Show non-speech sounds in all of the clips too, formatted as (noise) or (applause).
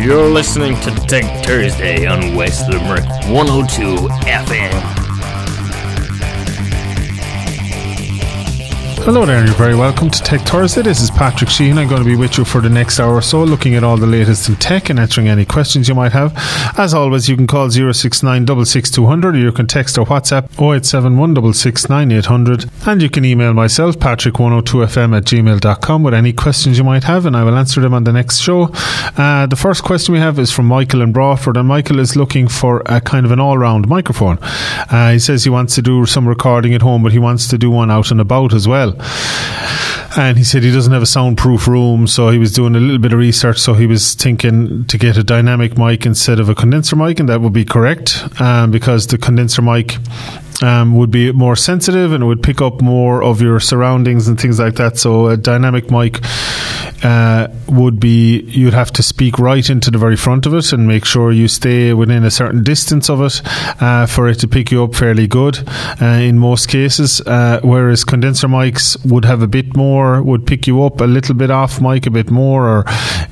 You're listening to Tech Thursday on West Limerick 102 FM. Hello there, and you're very welcome to Tech Thursday. This is Patrick Sheehan. I'm going to be with you for the next hour or so, looking at all the latest in tech and answering any questions you might have. As always, you can call 069 or you can text or WhatsApp 0871 and you can email myself, patrick102fm at gmail.com, with any questions you might have, and I will answer them on the next show. Uh, the first question we have is from Michael in Bradford, and Michael is looking for a kind of an all round microphone. Uh, he says he wants to do some recording at home, but he wants to do one out and about as well. And he said he doesn't have a soundproof room, so he was doing a little bit of research. So he was thinking to get a dynamic mic instead of a condenser mic, and that would be correct um, because the condenser mic um, would be more sensitive and it would pick up more of your surroundings and things like that. So a dynamic mic uh, would be you'd have to speak right into the very front of it and make sure you stay within a certain distance of it uh, for it to pick you up fairly good uh, in most cases. Uh, whereas condenser mics would have a bit more, would pick you up a little bit off mic a bit more, or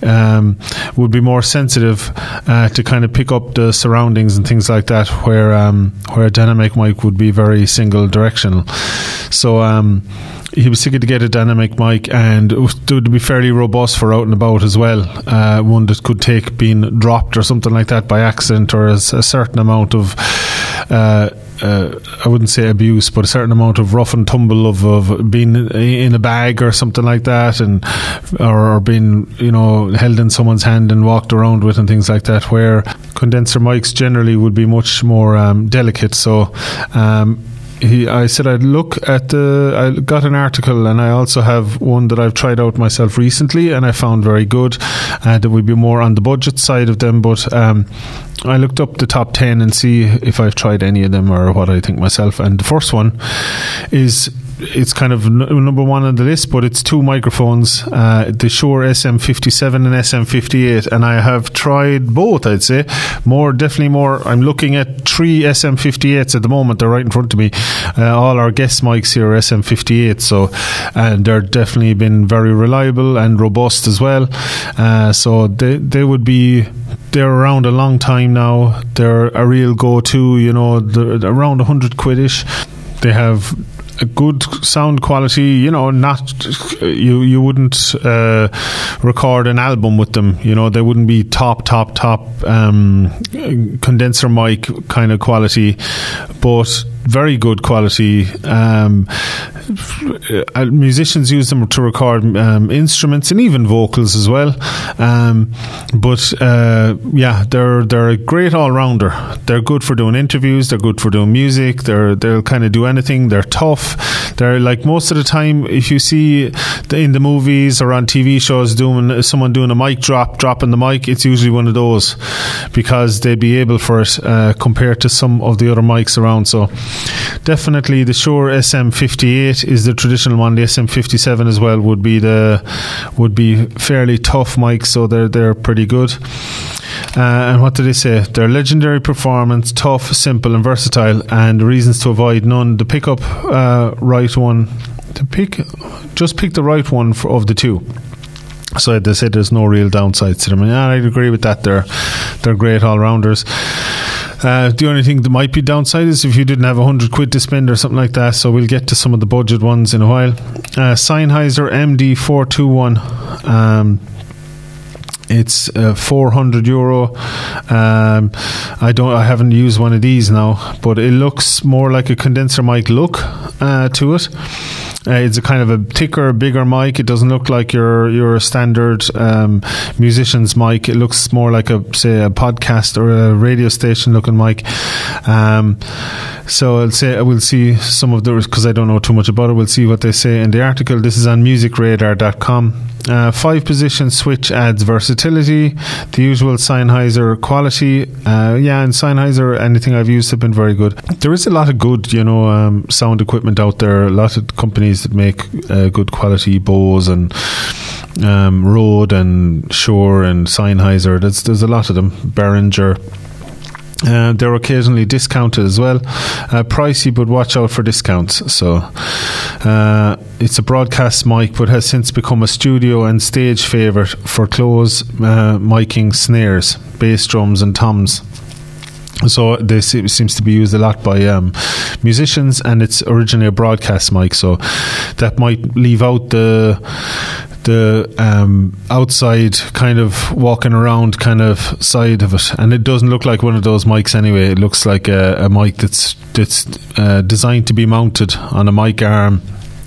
um, would be more sensitive uh, to kind of pick up the surroundings and things like that. Where um, where a dynamic mic would be very single directional. So um, he was thinking to get a dynamic mic and it would be fairly robust for out and about as well. Uh, one that could take being dropped or something like that by accident or as a certain amount of. Uh, uh, I wouldn't say abuse, but a certain amount of rough and tumble of, of being in a bag or something like that, and or, or, being you know held in someone's hand and walked around with and things like that. Where condenser mics generally would be much more um, delicate. So um, he, I said I'd look at the. I got an article, and I also have one that I've tried out myself recently, and I found very good. Uh, would be more on the budget side of them, but um, I looked up the top ten and see if I've tried any of them or what I think myself. And the first one is it's kind of n- number one on the list, but it's two microphones, uh, the Shure SM57 and SM58, and I have tried both. I'd say more, definitely more. I'm looking at three SM58s at the moment. They're right in front of me. Uh, all our guest mics here are SM58, so and they're definitely been very reliable and robust as well. Uh, so they they would be they're around a long time now. They're a real go-to. You know, around hundred quidish. They have a good sound quality. You know, not you you wouldn't uh, record an album with them. You know, they wouldn't be top top top um, condenser mic kind of quality, but very good quality. Um, uh, musicians use them to record um, instruments and even vocals as well. Um, but uh, yeah, they're they're a great all rounder. They're good for doing interviews. They're good for doing music. They're they'll kind of do anything. They're tough. They're like most of the time, if you see in the movies or on TV shows doing someone doing a mic drop, dropping the mic, it's usually one of those because they'd be able for it uh, compared to some of the other mics around. So definitely the Shure SM58 is the traditional one. The SM57 as well would be the would be fairly tough mics, so they're they're pretty good. Uh, and what do they say? They're legendary performance, tough, simple, and versatile, and reasons to avoid none. The pickup uh, right one, to pick, just pick the right one for, of the two. So they say there's no real downsides to them. And I'd agree with that. They're they're great all rounders. Uh, the only thing that might be downside is if you didn't have a hundred quid to spend or something like that. So we'll get to some of the budget ones in a while. Uh, Sennheiser MD four two one. Um, it's uh, 400 euro. Um, I don't. I haven't used one of these now, but it looks more like a condenser mic look uh, to it. Uh, it's a kind of a thicker, bigger mic. It doesn't look like your your standard um, musician's mic. It looks more like a say a podcast or a radio station looking mic. Um, so I'll say we'll see some of those because I don't know too much about it. We'll see what they say in the article. This is on musicradar.com. Uh, five position switch adds versatility. The usual Sennheiser quality. Uh, yeah, and Sennheiser, anything I've used have been very good. There is a lot of good, you know, um, sound equipment out there. A lot of companies that make uh, good quality Bose and um, Rode and Shure and Sennheiser. There's there's a lot of them. Behringer Uh, they're occasionally discounted as well. Uh, pricey, but watch out for discounts. So, uh, it's a broadcast mic, but has since become a studio and stage favourite for close uh, miking snares, bass drums, and toms. So this seems to be used a lot by um, musicians, and it's originally a broadcast mic. So that might leave out the the um, outside kind of walking around kind of side of it, and it doesn't look like one of those mics anyway. It looks like a, a mic that's that's uh, designed to be mounted on a mic arm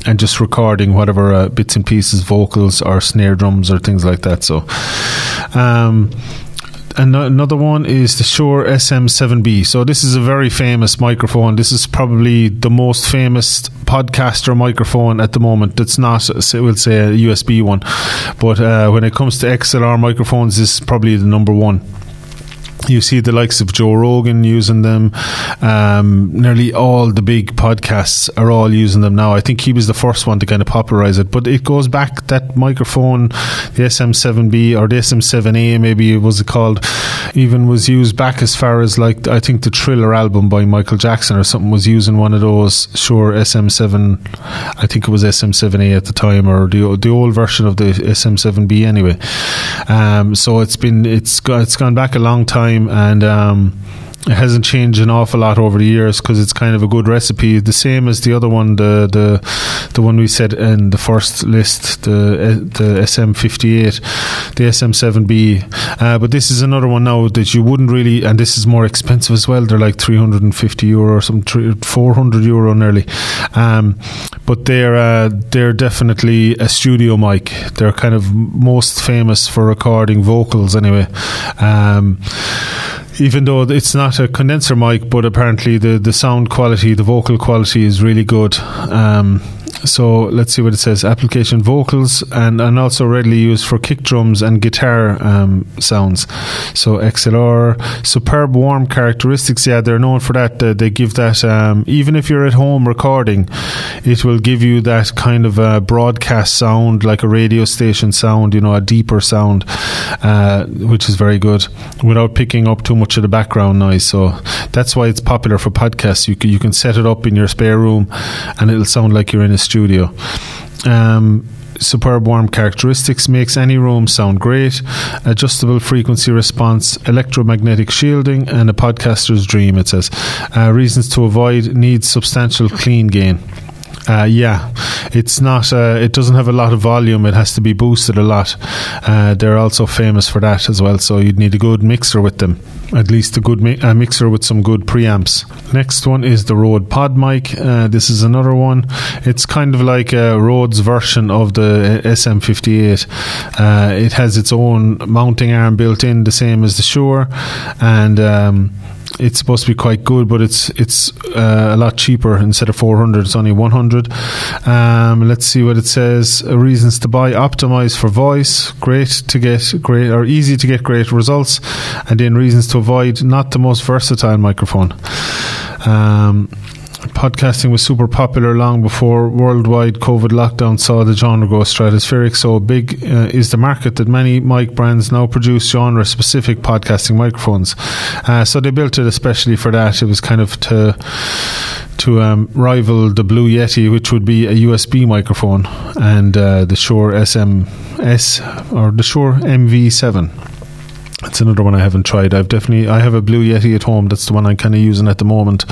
and just recording whatever uh, bits and pieces, vocals or snare drums or things like that. So. Um, another one is the Shure SM7B. So this is a very famous microphone. This is probably the most famous podcaster microphone at the moment. That's not, we'll say, a USB one, but uh, when it comes to XLR microphones, this is probably the number one you see the likes of Joe Rogan using them. Um, nearly all the big podcasts are all using them now. I think he was the first one to kind of popularize it. But it goes back that microphone, the SM7B or the SM7A, maybe it was called, even was used back as far as like I think the Thriller album by Michael Jackson or something was using one of those. Shure, SM7, I think it was SM7A at the time, or the the old version of the SM7B anyway. Um, so it's been it's it's gone back a long time time, and um, it hasn't changed an awful lot over the years because it's kind of a good recipe. The same as the other one, the the the one we said in the first list, the the SM58, the SM7B. Uh, but this is another one now that you wouldn't really, and this is more expensive as well. They're like 350 euro or some 400 euro nearly. Um, but they're uh, they're definitely a studio mic. They're kind of most famous for recording vocals anyway. Um, even though it's not a condenser mic, but apparently the, the sound quality, the vocal quality is really good. Um, so let's see what it says. Application vocals and, and also readily used for kick drums and guitar um, sounds. So XLR, superb warm characteristics. Yeah, they're known for that. they give that, um, even if you're at home recording, it will give you that kind of a broadcast sound, like a radio station sound, you know, a deeper sound, uh, which is very good without picking up too much of the background noise. So that's why it's popular for podcasts. You can, you can set it up in your spare room and it'll sound like you're in a studio. Um, superb warm characteristics makes any room sound great. Adjustable frequency response electromagnetic shielding and a podcaster's dream it says. Uh, reasons to avoid needs substantial clean gain uh, yeah, it's not. Uh, it doesn't have a lot of volume. It has to be boosted a lot. Uh, they're also famous for that as well. So you'd need a good mixer with them at least a good mi- a mixer with some good preamps. Next one is the Rode Pod mic. Uh, this is another one. It's kind of like a Rode's version of the SM58. Uh, it has its own mounting arm built in, the same as the Shure, and um, it's supposed to be quite good, but it's it's uh, a lot cheaper. Instead of 400, it's only 100. Um, let's see what it says. Uh, reasons to buy: optimize for voice, great to get great or easy to get great results, and then reasons to avoid not the most versatile microphone. Um, podcasting was super popular long before worldwide COVID lockdown saw the genre go stratospheric. So big uh, is the market that many mic brands now produce genre specific podcasting microphones. Uh, so they built it especially for that. It was kind of to to um, rival the Blue Yeti, which would be a USB microphone, and uh, the Shure SMS or the Shure MV7. It's another one I haven't tried. I've definitely I have a Blue Yeti at home. That's the one I'm kind of using at the moment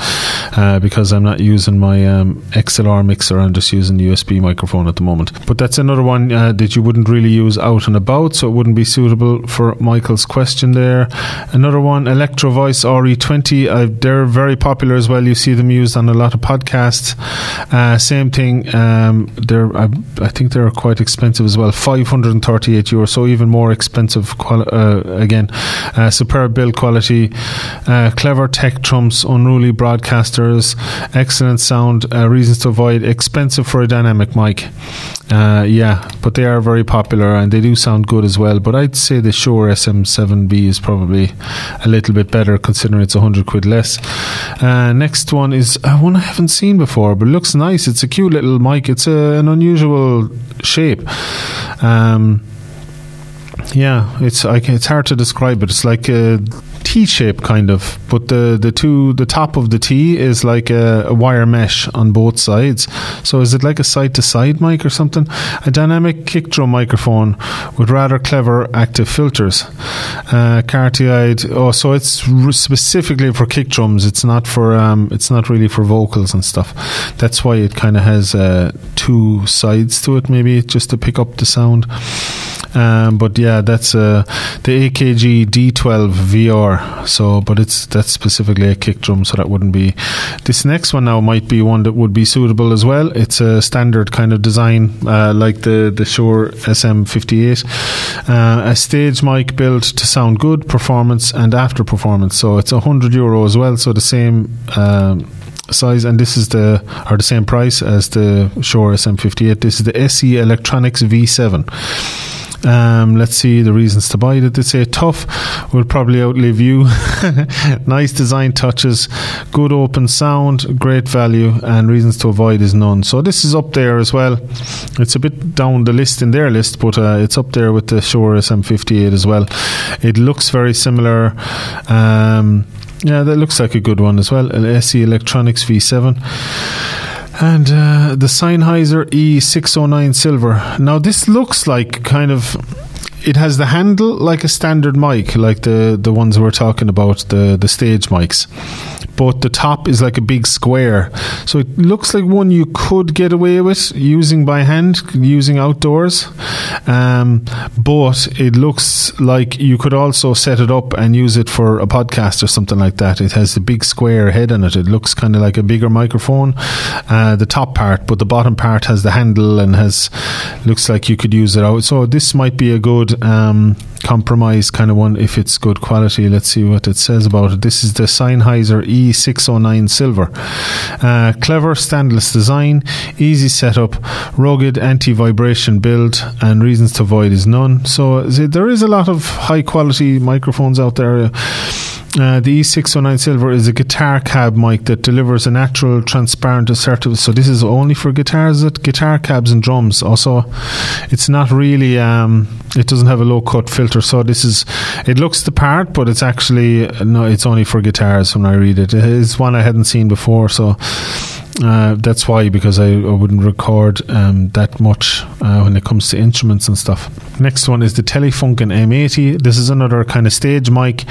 uh, because I'm not using my um, XLR mixer. I'm just using the USB microphone at the moment. But that's another one uh, that you wouldn't really use out and about, so it wouldn't be suitable for Michael's question there. Another one, Electro Voice RE20. Uh, they're very popular as well. You see them used on a lot of podcasts. Uh, same thing. Um, they're I, I, think they're quite expensive as well. 538 euros, so even more expensive. Quali- uh, again again. Uh, superb build quality, uh, clever tech trumps, unruly broadcasters, excellent sound, uh, reasons to avoid, expensive for a dynamic mic. Uh, yeah, but they are very popular and they do sound good as well. But I'd say the Shure SM7B is probably a little bit better considering it's 100 quid less. Uh, next one is uh, one I haven't seen before, but looks nice. It's a cute little mic. It's a, an unusual shape. Um, yeah, it's I, it's hard to describe it. It's like a T shape kind of, but the the two the top of the T is like a, a wire mesh on both sides. So is it like a side to side mic or something? A dynamic kick drum microphone with rather clever active filters. Uh. Oh, so it's specifically for kick drums. It's not for um, it's not really for vocals and stuff. That's why it kind of has uh, two sides to it, maybe just to pick up the sound. Um, but yeah, that's uh, the AKG D12 VR. So, but it's that's specifically a kick drum, so that wouldn't be. This next one now might be one that would be suitable as well. It's a standard kind of design, uh, like the the Shure SM58. Uh, a stage mic built to sound good, performance and after performance. So it's a hundred euro as well. So the same. Um, size, and this is the are the same price as the Shure SM58. This is the SE Electronics V7. Um, let's see the reasons to buy it. They say tough will probably outlive you. (laughs) nice design touches, good open sound, great value, and reasons to avoid is none. So this is up there as well. It's a bit down the list in their list, but uh, it's up there with the Shure SM58 as well. It looks very similar. Um, yeah, that looks like a good one as well. An SE Electronics V7 and uh, the Sennheiser E609 Silver. Now, this looks like kind of it has the handle like a standard mic, like the the ones we're talking about, the the stage mics. But the top is like a big square, so it looks like one you could get away with using by hand, using outdoors. Um, but it looks like you could also set it up and use it for a podcast or something like that. It has a big square head on it. It looks kind of like a bigger microphone, uh, the top part, but the bottom part has the handle and has looks like you could use it out. So this might be a good um, compromise kind of one if it's good quality. Let's see what it says about it. This is the Sennheiser E609 Silver. Uh, clever stainless design, easy setup, rugged anti vibration build, and reasons to avoid is none. So there is a lot of high quality microphones out there. Uh, the E609 Silver is a guitar cab mic that delivers a natural, transparent, assertive. So this is only for guitars, it guitar cabs and drums. Also, it's not really. Um, it doesn't have a low cut filter, so this is. It looks the part, but it's actually no. It's only for guitars. When I read it, it is one I hadn't seen before. So uh, that's why, because I, I wouldn't record um, that much uh, when it comes to instruments and stuff. Next one is the Telefunken M80. This is another kind of stage mic.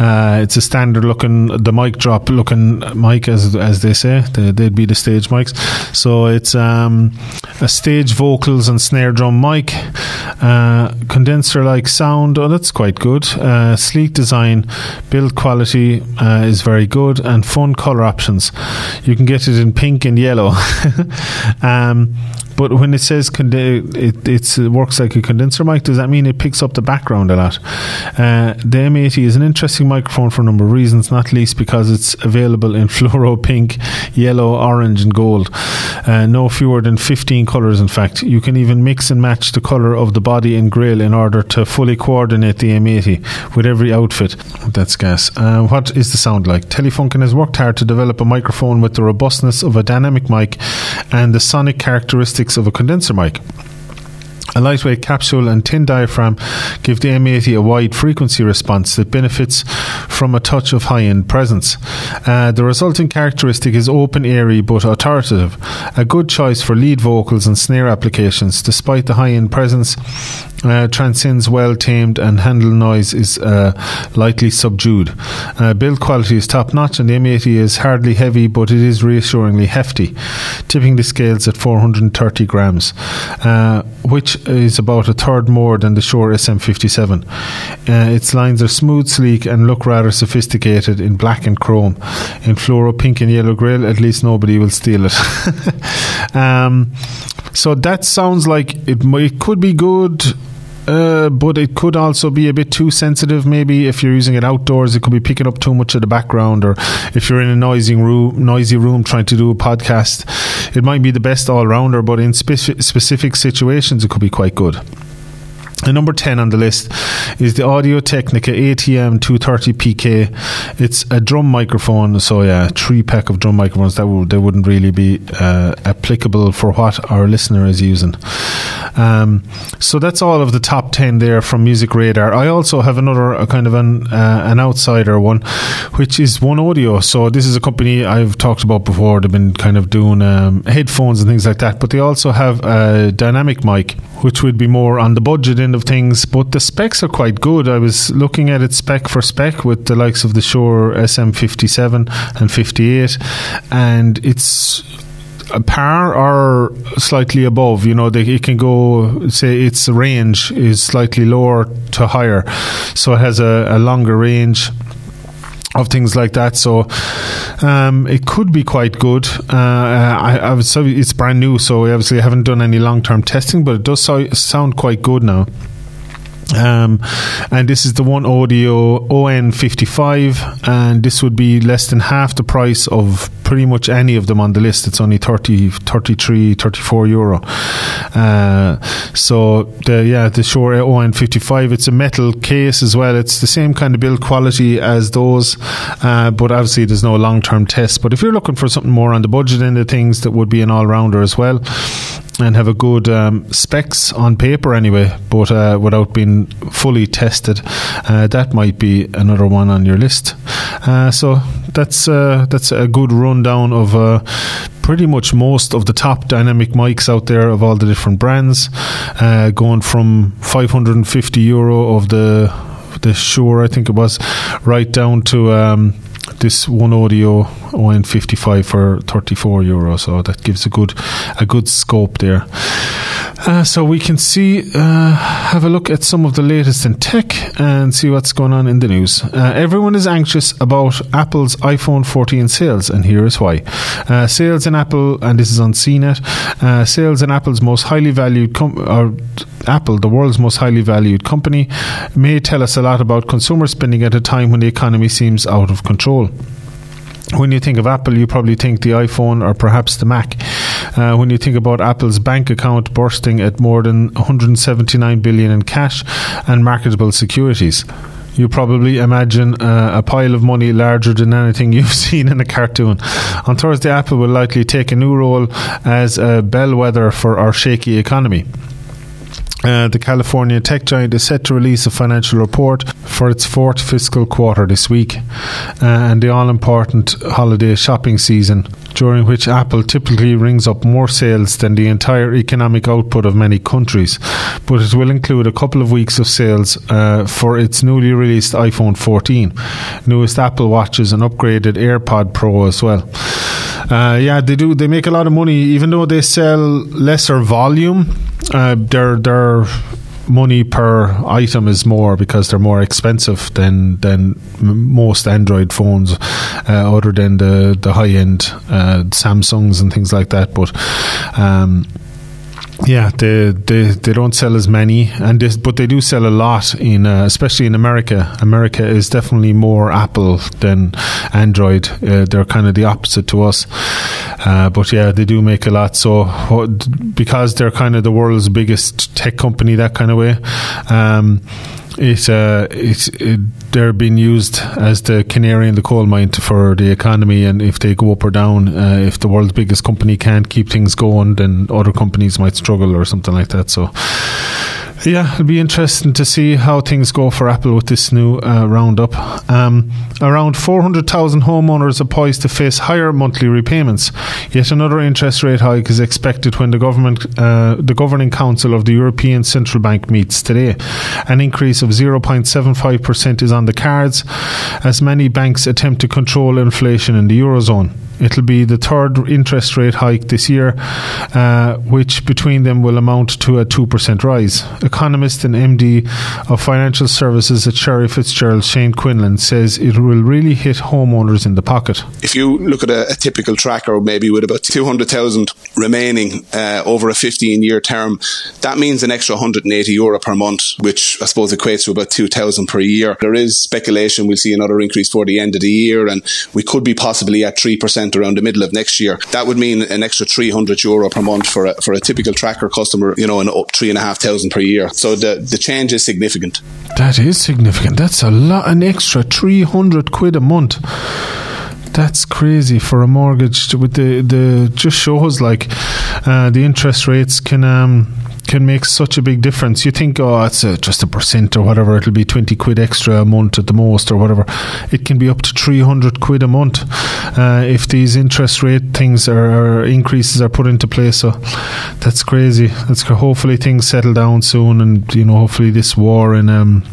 Uh, it's a standard looking, the mic drop looking mic, as as they say. They, would be the stage mics. So it's um, a stage vocals and snare drum mic, uh, condenser like sound. Oh, that's quite good. Uh, sleek design, build quality uh, is very good, and fun color options. You can get it in pink and yellow. (laughs) um, but when it says it, it works like a condenser mic, does that mean it picks up the background a lot? Uh, the M80 is an interesting microphone for a number of reasons, not least because it's available in (laughs) fluoro pink, yellow, orange, and gold. Uh, no fewer than 15 colours, in fact. You can even mix and match the colour of the body and grill in order to fully coordinate the M80 with every outfit. That's gas. Uh, what is the sound like? Telefunken has worked hard to develop a microphone with the robustness of a dynamic mic and the sonic characteristics of a condenser mic. A lightweight capsule and tin diaphragm give the M80 a wide frequency response that benefits from a touch of high end presence. Uh, the resulting characteristic is open, airy, but authoritative, a good choice for lead vocals and snare applications, despite the high end presence uh, transcends well tamed and handle noise is uh, lightly subdued. Uh, build quality is top notch and the M80 is hardly heavy but it is reassuringly hefty, tipping the scales at 430 grams, uh, which is about a third more than the Shure SM57. Uh, its lines are smooth, sleek and look rather sophisticated in black and chrome. In fluoro pink and yellow grill, at least nobody will steal it. (laughs) um, so that sounds like it, it could be good uh, but it could also be a bit too sensitive. Maybe if you're using it outdoors, it could be picking up too much of the background, or if you're in a noisy room, noisy room trying to do a podcast, it might be the best all rounder. But in spe- specific situations, it could be quite good. And number 10 on the list is the Audio Technica ATM 230PK. It's a drum microphone, so yeah, three pack of drum microphones that would they wouldn't really be uh, applicable for what our listener is using. Um, so that's all of the top 10 there from Music Radar. I also have another kind of an, uh, an outsider one, which is One Audio. So this is a company I've talked about before. They've been kind of doing um, headphones and things like that, but they also have a dynamic mic, which would be more on the budget end of things, but the specs are quite good. I was looking at it spec for spec with the likes of the Shure SM57 and 58, and it's a par or slightly above. You know, they, it can go, say, its range is slightly lower to higher. So it has a, a longer range of things like that. So um, it could be quite good. Uh, I, I, would say it's brand new, so we obviously haven't done any long term testing, but it does so, sound quite good now. Um, and this is the one audio ON55, and this would be less than half the price of pretty much any of them on the list. It's only 30, 33, 34 euro. Uh, so the yeah, the Shure ON55. It's a metal case as well. It's the same kind of build quality as those, uh, but obviously there's no long term test. But if you're looking for something more on the budget end of things, that would be an all rounder as well and have a good um, specs on paper anyway, but uh, without being fully tested. Uh, that might be another one on your list. Uh, so that's uh, that's a good rundown of uh, pretty much most of the top dynamic mics out there of all the different brands, uh, going from 550 euro of the the Shure, I think it was, right down to. Um, this one audio ON55 for 34 euro. So that gives a good a good scope there. Uh, so we can see, uh, have a look at some of the latest in tech and see what's going on in the news. Uh, everyone is anxious about Apple's iPhone 14 sales, and here is why. Uh, sales in Apple, and this is on CNET, uh, sales in Apple's most highly valued, com- or Apple, the world's most highly valued company, may tell us a lot about consumer spending at a time when the economy seems out of control when you think of Apple, you probably think the iPhone or perhaps the Mac. Uh, when you think about Apple's bank account bursting at more than 179 billion in cash and marketable securities. You probably imagine uh, a pile of money larger than anything (laughs) you've seen in a cartoon. On Thursday, Apple will likely take a new role as a bellwether for our shaky economy. Uh, the California tech giant is set to release a financial report for its fourth fiscal quarter this week, uh, and the all important holiday shopping season, during which Apple typically rings up more sales than the entire economic output of many countries. But it will include a couple of weeks of sales uh, for its newly released iPhone 14, newest Apple Watches, and upgraded AirPod Pro as well. Uh, yeah, they do. They make a lot of money, even though they sell lesser volume. Uh, their their money per item is more because they're more expensive than than most Android phones, uh, other than the the high end uh, Samsungs and things like that. But um, yeah, they, they they don't sell as many, and this, but they do sell a lot in, uh, especially in America. America is definitely more Apple than Android. Uh, they're kind of the opposite to us, uh, but yeah, they do make a lot. So because they're kind of the world's biggest tech company, that kind of way. Um, it, uh, it, they're being used as the canary in the coal mine for the economy. And if they go up or down, uh, if the world's biggest company can't keep things going, then other companies might struggle or something like that. So yeah, it'll be interesting to see how things go for Apple with this new uh, roundup. Um, around 400,000 homeowners are poised to face higher monthly repayments. Yet another interest rate hike is expected when the government, uh, the governing council of the European Central Bank meets today. An increase of 0.75% is on the cards as many banks attempt to control inflation in the eurozone. It'll be the third interest rate hike this year, uh, which between them will amount to a 2% rise. Economist and MD of financial services at Sherry Fitzgerald, Shane Quinlan, says it will really hit homeowners in the pocket. If you look at a, a typical tracker, maybe with about 200,000 remaining uh, over a 15 year term, that means an extra 180 euro per month, which I suppose equates to about 2,000 per year. There is speculation we'll see another increase for the end of the year, and we could be possibly at 3% around the middle of next year. That would mean an extra 300 euro per month for a, for a typical tracker customer, you know, and up three and a half thousand per year. So the, the change is significant. That is significant. That's a lot, an extra 300 quid a month that's crazy for a mortgage with the the just shows like uh, the interest rates can um, can make such a big difference. You think, oh, it's a, just a percent or whatever, it'll be 20 quid extra a month at the most or whatever. It can be up to 300 quid a month uh, if these interest rate things or, or, increases are put into place. So that's crazy. That's hopefully things settle down soon, and you know, hopefully this war in um,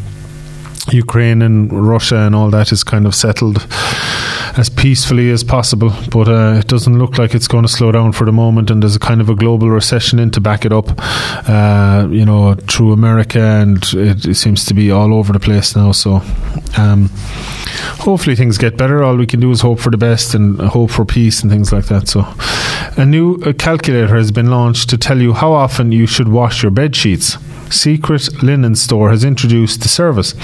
Ukraine and Russia and all that is kind of settled as peacefully as possible. But uh, it doesn't look like it's going to slow down for the moment, and there's a kind of a global recession in to back it up. Uh, you know, through America, and it, it, seems to be all over the place now. So. Um, hopefully things get better. All we can do is hope for the best and hope for peace and things like that. So, a new uh, calculator has been launched to tell you how often you should wash your bed sheets. Secret Linen Store has introduced the service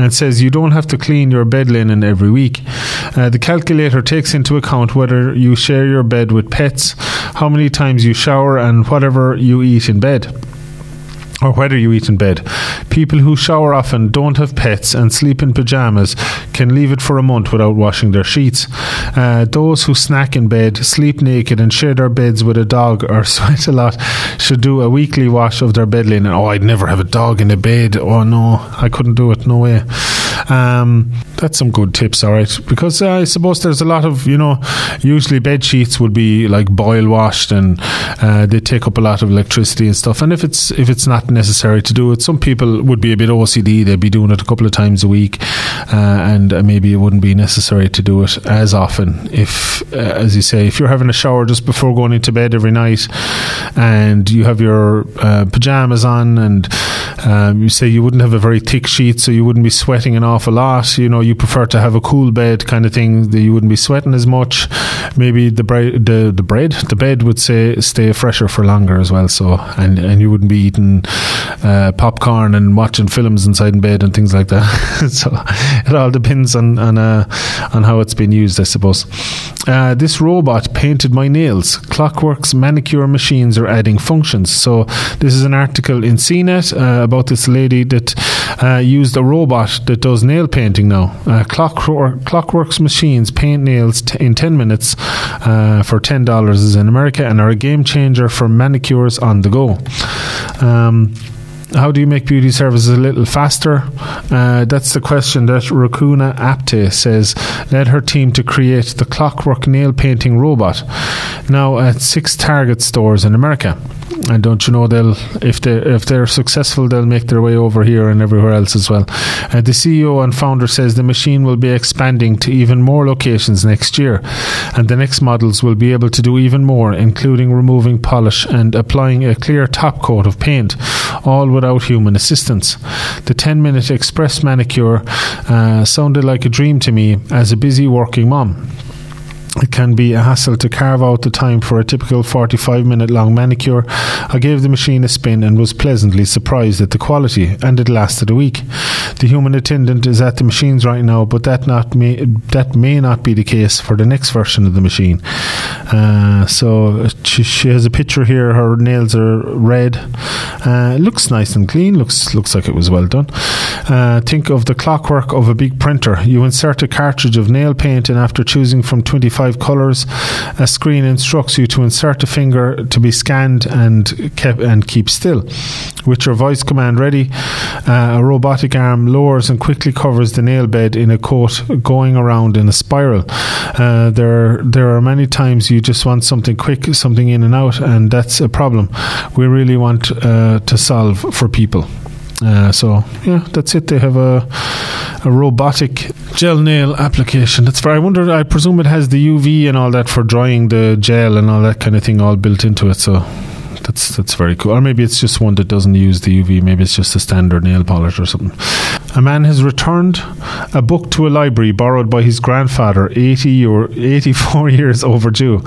and says you don't have to clean your bed linen every week. Uh, the calculator takes into account whether you share your bed with pets, how many times you shower, and whatever you eat in bed or whether you eat in bed. People who shower often, don't have pets, and sleep in pajamas can leave it for a month without washing their sheets. Uh, those who snack in bed, sleep naked, and share their beds with a dog (laughs) or sweat a lot should do a weekly wash of their bed linen. Oh, I'd never have a dog in a bed. Oh, no, I couldn't do it. No way. Um, that's some good tips, all right. Because uh, I suppose there's a lot of, you know, usually bed sheets would be like boil washed and uh, they take up a lot of electricity and stuff. And if it's if it's not necessary to do it, some people would be a bit OCD. They'd be doing it a couple of times a week, uh, and maybe it wouldn't be necessary to do it as often. If, uh, as you say, if you're having a shower just before going into bed every night, and you have your uh, pajamas on, and um, you say you wouldn't have a very thick sheet, so you wouldn't be sweating an awful lot. You know, you prefer to have a cool bed kind of thing that you wouldn't be sweating as much. Maybe the bread, the the bread, the bed would say stay fresher for longer as well. So and and you wouldn't be eating uh, popcorn and watching films inside in bed and things like that. (laughs) so it all depends on on uh, on how it's been used, I suppose. Uh, this robot painted my nails. Clockwork's manicure machines are adding functions. So this is an article in CNET uh, about this lady that uh, used a robot that does nail painting now. Uh, Clockwork, Clockwork's machines paint nails t- in 10 minutes uh, for $10 is in America and are a game changer for manicures on the go. Um, how do you make beauty services a little faster? Uh, that's the question that Renuka Apte says led her team to create the clockwork nail painting robot, now at six Target stores in America. And don't you know they'll if they if they're successful they'll make their way over here and everywhere else as well. Uh, the CEO and founder says the machine will be expanding to even more locations next year, and the next models will be able to do even more, including removing polish and applying a clear top coat of paint, all without human assistance. The 10-minute express manicure uh, sounded like a dream to me as a busy working mom it can be a hassle to carve out the time for a typical 45 minute long manicure. I gave the machine a spin and was pleasantly surprised at the quality, and it lasted a week. The human attendant is at the machines right now, but that not may, that may not be the case for the next version of the machine. Uh, so she, she, has a picture here. Her nails are red. Uh, looks nice and clean. Looks looks like it was well done. Uh, think of the clockwork of a big printer. You insert a cartridge of nail paint, and after choosing from 25 colours. A screen instructs you to insert a finger to be scanned and kept and keep still. With your voice command ready, uh, a robotic arm lowers and quickly covers the nail bed in a coat going around in a spiral. Uh, there, there are many times you just want something quick, something in and out, and that's a problem we really want uh, to solve for people. Uh, so yeah, that's it. They have a a robotic gel nail application. That's for. I wonder. I presume it has the UV and all that for drying the gel and all that kind of thing all built into it. So that's that's very cool. Or maybe it's just one that doesn't use the UV. Maybe it's just a standard nail polish or something. A man has returned a book to a library borrowed by his grandfather, 80 or 84 (laughs) years overdue.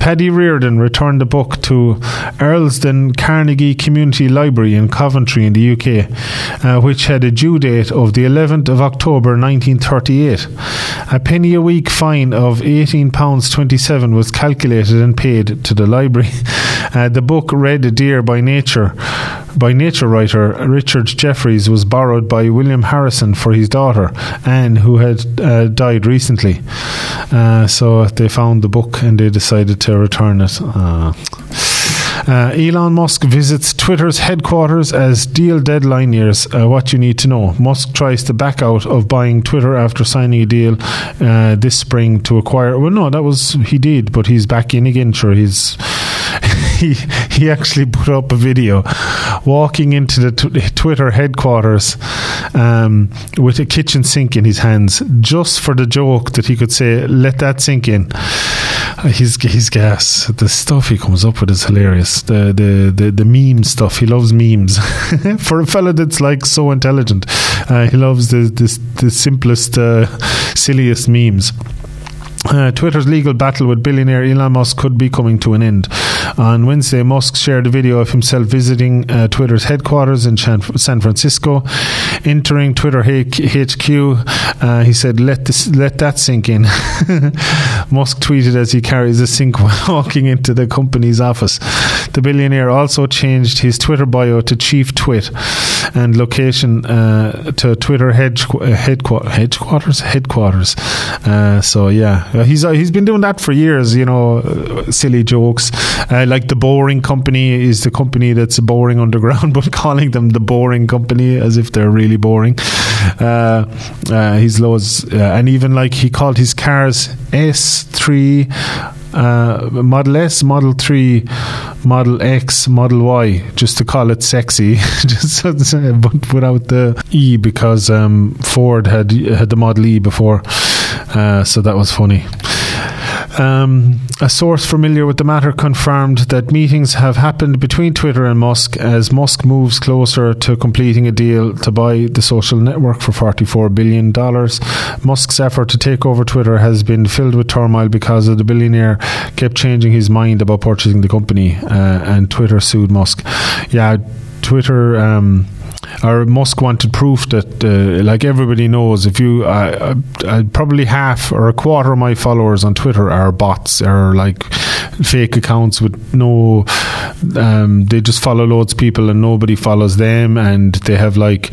Paddy Reardon returned the book to Earlsdon Carnegie Community Library in Coventry in the UK, uh, which had a due date of the 11th of October 1938. A penny a week fine of £18.27 was calculated and paid to the library. (laughs) Uh, the book Red Deer by Nature by nature writer Richard Jefferies was borrowed by William Harrison for his daughter Anne, who had uh, died recently. Uh, so they found the book and they decided to return it. Uh, uh Elon Musk visits Twitter's headquarters as deal deadline nears. Uh, what you need to know: Musk tries to back out of buying Twitter after signing a deal uh, this spring to acquire. Well, no, that was he did, but he's back in again. Sure, he's. He he actually put up a video walking into the Twitter headquarters um, with a kitchen sink in his hands, just for the joke that he could say, "Let that sink in." He's he's gas. The stuff he comes up with is hilarious. The the the, the meme stuff. He loves memes. (laughs) for a fella that's like so intelligent, uh, he loves the the, the simplest, uh, silliest memes. Uh, Twitter's legal battle with billionaire Elon Musk could be coming to an end. On Wednesday, Musk shared a video of himself visiting uh, Twitter's headquarters in San Francisco, entering Twitter HQ. Uh, he said, "Let this, let that sink in." (laughs) Musk tweeted as he carries a sink (laughs) walking into the company's office. The billionaire also changed his Twitter bio to Chief Twit and location uh, to Twitter head, headquarters. Headquarters. Headquarters. Uh, so yeah, uh, he's uh, he's been doing that for years. You know, uh, silly jokes uh, like the Boring Company is the company that's boring (laughs) underground, but calling them the Boring Company as if they're really boring. he's loads, and even like he called his cars S three. Uh, Model S, Model 3, Model X, Model Y, just to call it sexy, (laughs) just but without the E because um, Ford had had the Model E before. Uh, so that was funny. Um, a source familiar with the matter confirmed that meetings have happened between Twitter and Musk as Musk moves closer to completing a deal to buy the social network for $44 billion. Musk's effort to take over Twitter has been filled with turmoil because the billionaire kept changing his mind about purchasing the company, uh, and Twitter sued Musk. Yeah, Twitter. Um, or Musk wanted proof that, uh, like everybody knows, if you, uh, uh, probably half or a quarter of my followers on Twitter are bots or like fake accounts with no, um, they just follow loads of people and nobody follows them, and they have like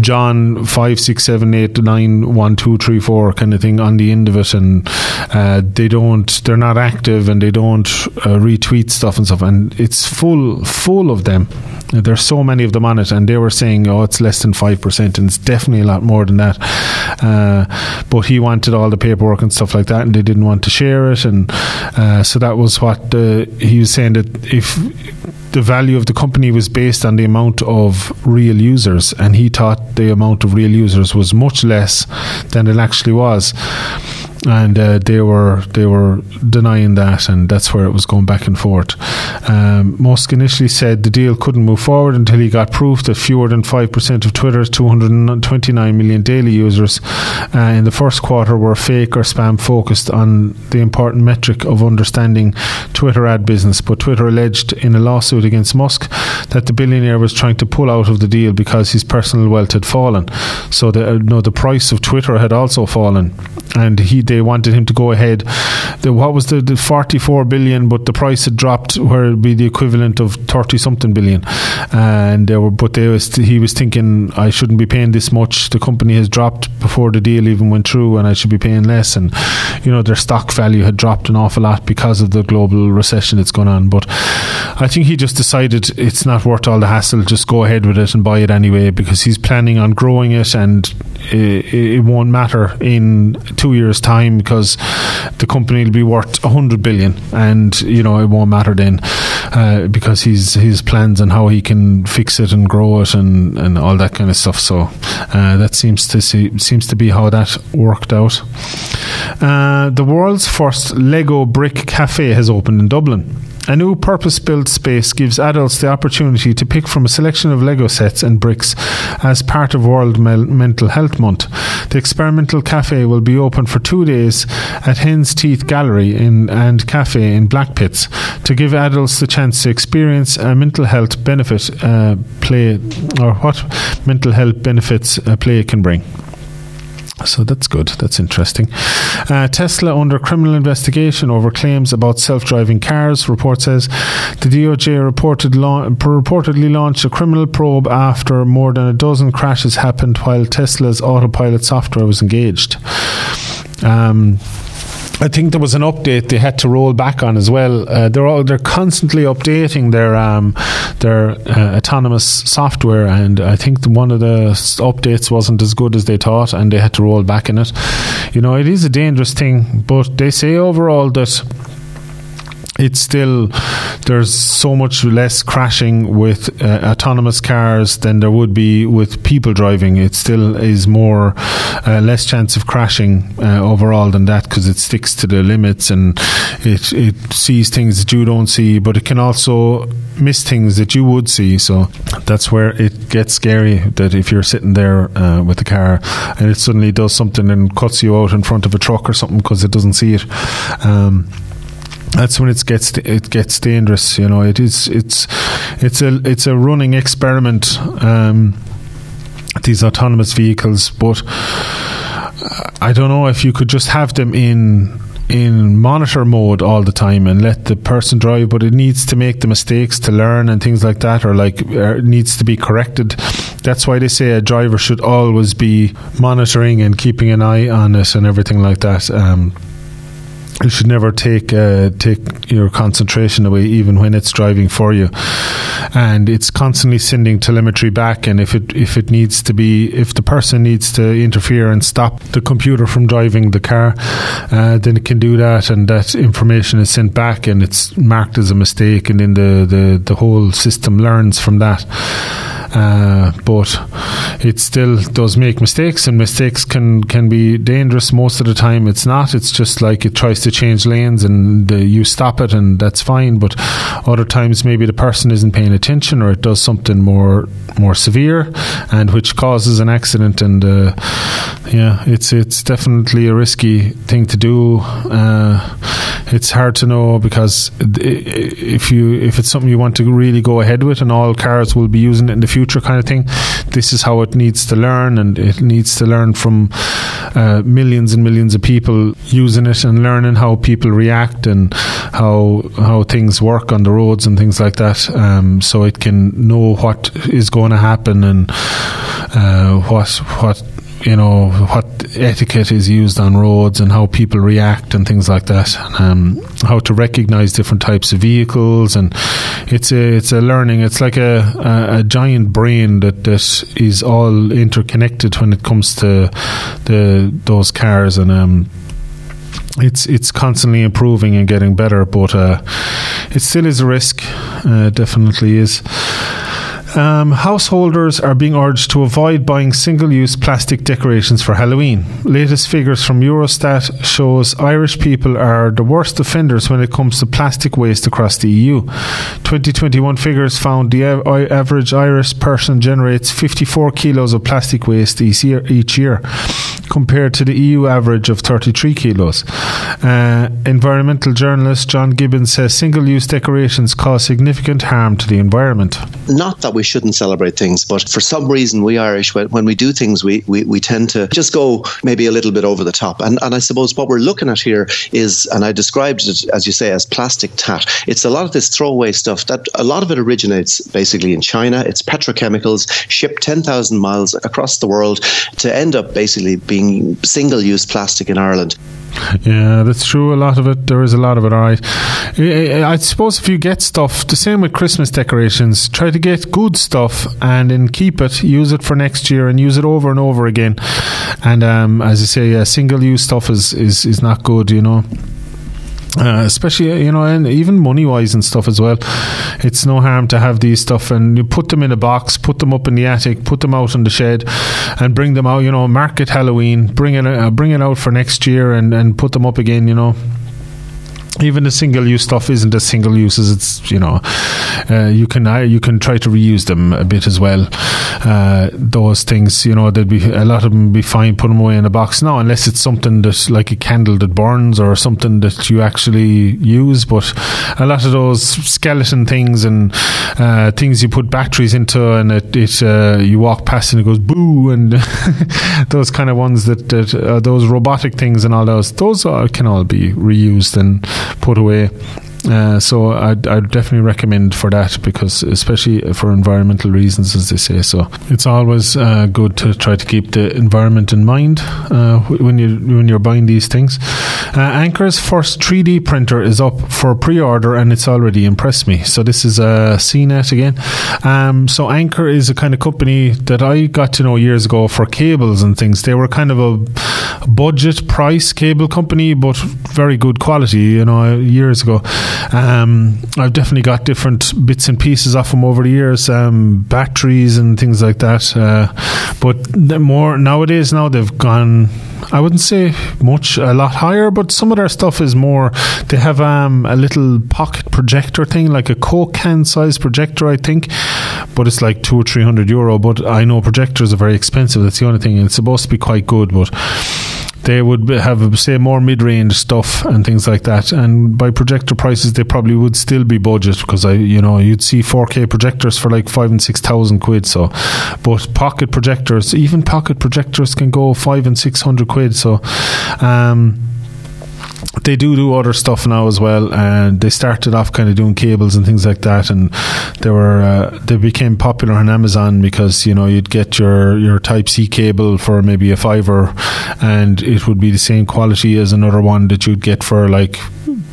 John five six seven eight nine one two three four kind of thing on the end of it, and uh, they don't, they're not active and they don't uh, retweet stuff and stuff, and it's full full of them. There's so many of them on it, and they were saying, "Oh, it's less than five percent," and it's definitely a lot more than that. Uh, but he wanted all the paperwork and stuff like that, and they didn't want to share it, and uh, so that was what uh, he was saying that if the value of the company was based on the amount of real users, and he thought the amount of real users was much less than it actually was and uh, they were they were denying that, and that's where it was going back and forth. Um, Musk initially said the deal couldn't move forward until he got proof that fewer than five percent of Twitter's 229 million daily users uh, in the first quarter were fake or spam focused on the important metric of understanding Twitter ad business. But Twitter alleged in a lawsuit against Musk that the billionaire was trying to pull out of the deal because his personal wealth had fallen. So the uh, no, the price of Twitter had also fallen, and he they wanted him to go ahead. The, what was the, the 44 billion, but the price had dropped where it'd be the equivalent of 30 something billion. And they were, but they was, he was thinking, I shouldn't be paying this much. The company has dropped before the deal even went through, and I should be paying less. And, you know, their stock value had dropped an awful lot because of the global recession that's going on. But I think he just decided it's not worth all the hassle. Just go ahead with it and buy it anyway because he's planning on growing it and it, it won't matter in two years' time time because the company will be worth 100 billion. And you know it won't matter then uh, because he's his plans and how he can fix it and grow it and, and all that kind of stuff. So uh, that seems to see, seems to be how that worked out. Uh, the world's first Lego brick cafe has opened in Dublin a new purpose built space gives adults the opportunity to pick from a selection of Lego sets and bricks as part of World Mental Health Month. The experimental cafe will be open for two days at Hen's Teeth Gallery in, and Cafe in Blackpitts to give adults the chance to experience a mental health benefit uh, play or what mental health benefits a play can bring. So that's good. That's interesting. Uh, Tesla under criminal investigation over claims about self-driving cars. Report says the DOJ reported la- reportedly launched a criminal probe after more than a dozen crashes happened while Tesla's autopilot software was engaged. Um, I think there was an update they had to roll back on as well. Uh, they're all, they're constantly updating their um, their uh, autonomous software, and I think one of the updates wasn't as good as they thought, and they had to roll back in it. You know, it is a dangerous thing, but they say overall that it's still there's so much less crashing with uh, autonomous cars than there would be with people driving. It still is more uh, less chance of crashing uh, overall than that because it sticks to the limits and it it sees things that you don't see, but it can also miss things that you would see. So that's where it gets scary. That if you're sitting there uh, with the car and it suddenly does something and cuts you out in front of a truck or something because it doesn't see it. Um, that's when it gets it gets dangerous. You know, it is it's it's a it's a running experiment. Um, these autonomous vehicles, but I don't know if you could just have them in in monitor mode all the time and let the person drive, but it needs to make the mistakes to learn and things like that, or like uh, needs to be corrected. That's why they say a driver should always be monitoring and keeping an eye on it and everything like that. Um, you should never take uh, take your concentration away, even when it's driving for you. And it's constantly sending telemetry back. And if it if it needs to be, if the person needs to interfere and stop the computer from driving the car, uh, then it can do that, and that information is sent back, and it's marked as a mistake, and then the the, the whole system learns from that. Uh, but it still does make mistakes, and mistakes can can be dangerous. Most of the time, it's not. It's just like it tries to change lanes, and you stop it, and that's fine. But other times, maybe the person isn't paying attention, or it does something more more severe, and which causes an accident. And uh, yeah, it's it's definitely a risky thing to do. Uh, it's hard to know because if you if it's something you want to really go ahead with, and all cars will be using it in the future kind of thing. This is how it needs to learn, and it needs to learn from uh, millions and millions of people using it and learning how people react and how how things work on the roads and things like that. Um, so it can know what is going to happen and uh, what what you know what etiquette is used on roads and how people react and things like that. Um, how to recognize different types of vehicles and it's a it's a learning. It's like a, a, a giant brain that that is all interconnected when it comes to the those cars and. Um, it's it's constantly improving and getting better, but uh, it still is a risk. Uh, definitely is. Um, householders are being urged to avoid buying single-use plastic decorations for Halloween. Latest figures from Eurostat shows Irish people are the worst offenders when it comes to plastic waste across the EU. 2021 figures found the average Irish person generates 54 kilos of plastic waste each year, each year compared to the EU average of 33 kilos. Uh, environmental journalist John Gibbons says single-use decorations cause significant harm to the environment. Not that we we shouldn't celebrate things. But for some reason, we Irish, when, we do things, we, we, we tend to just go maybe a little bit over the top. And, and I suppose what we're looking at here is, and I described it, as you say, as plastic tat. It's a lot of this throwaway stuff that a lot of it originates basically in China. It's petrochemicals shipped 10,000 miles across the world to end up basically being single use plastic in Ireland. Yeah, that's true. A lot of it, there is a lot of it. All right. I suppose if you get stuff, the same with Christmas decorations, try to get good stuff and then keep it, use it for next year, and use it over and over again. And um, as I say, single use stuff is, is is not good. You know. Uh, especially you know and even money wise and stuff as well it's no harm to have these stuff and you put them in a box put them up in the attic put them out in the shed and bring them out you know market halloween bring it uh, bring it out for next year and and put them up again you know even the single use stuff isn't as single use as it's you know uh, you can you can try to reuse them a bit as well. Uh, those things you know there'd be a lot of them be fine put them away in a box now unless it's something that's like a candle that burns or something that you actually use but a lot of those skeleton things and uh, things you put batteries into and it, it uh, you walk past and it goes boo and (laughs) those kind of ones that, that uh, those robotic things and all those those are, can all be reused and put away Uh, so I'd, I'd, definitely recommend for that because, especially for environmental reasons, as they say. So it's always uh, good to try to keep the environment in mind uh, when you when you're buying these things. Uh, Anker's first 3D printer is up for pre-order and it's already impressed me. So this is a CNET again. Um, so Anker is a kind of company that I got to know years ago for cables and things. They were kind of a budget price cable company, but very good quality. You know, years ago. Um, I've definitely got different bits and pieces off them over the years, um, batteries and things like that. Uh, but more nowadays, now they've gone. I wouldn't say much, a lot higher, but some of their stuff is more. They have um, a little pocket projector thing, like a Coke can size projector, I think, but it's like two or three hundred euro. But I know projectors are very expensive. That's the only thing. It's supposed to be quite good, but they would have say more mid-range stuff and things like that. And by projector prices they probably would still be budget because I you know you'd see 4k projectors for like 5 and 6000 quid so. But pocket projectors even pocket projectors can go 5 and 600 quid so um they do do other stuff now as well, and they started off kind of doing cables and things like that, and they were uh, they became popular on Amazon because you know you'd get your your Type C cable for maybe a fiver, and it would be the same quality as another one that you'd get for like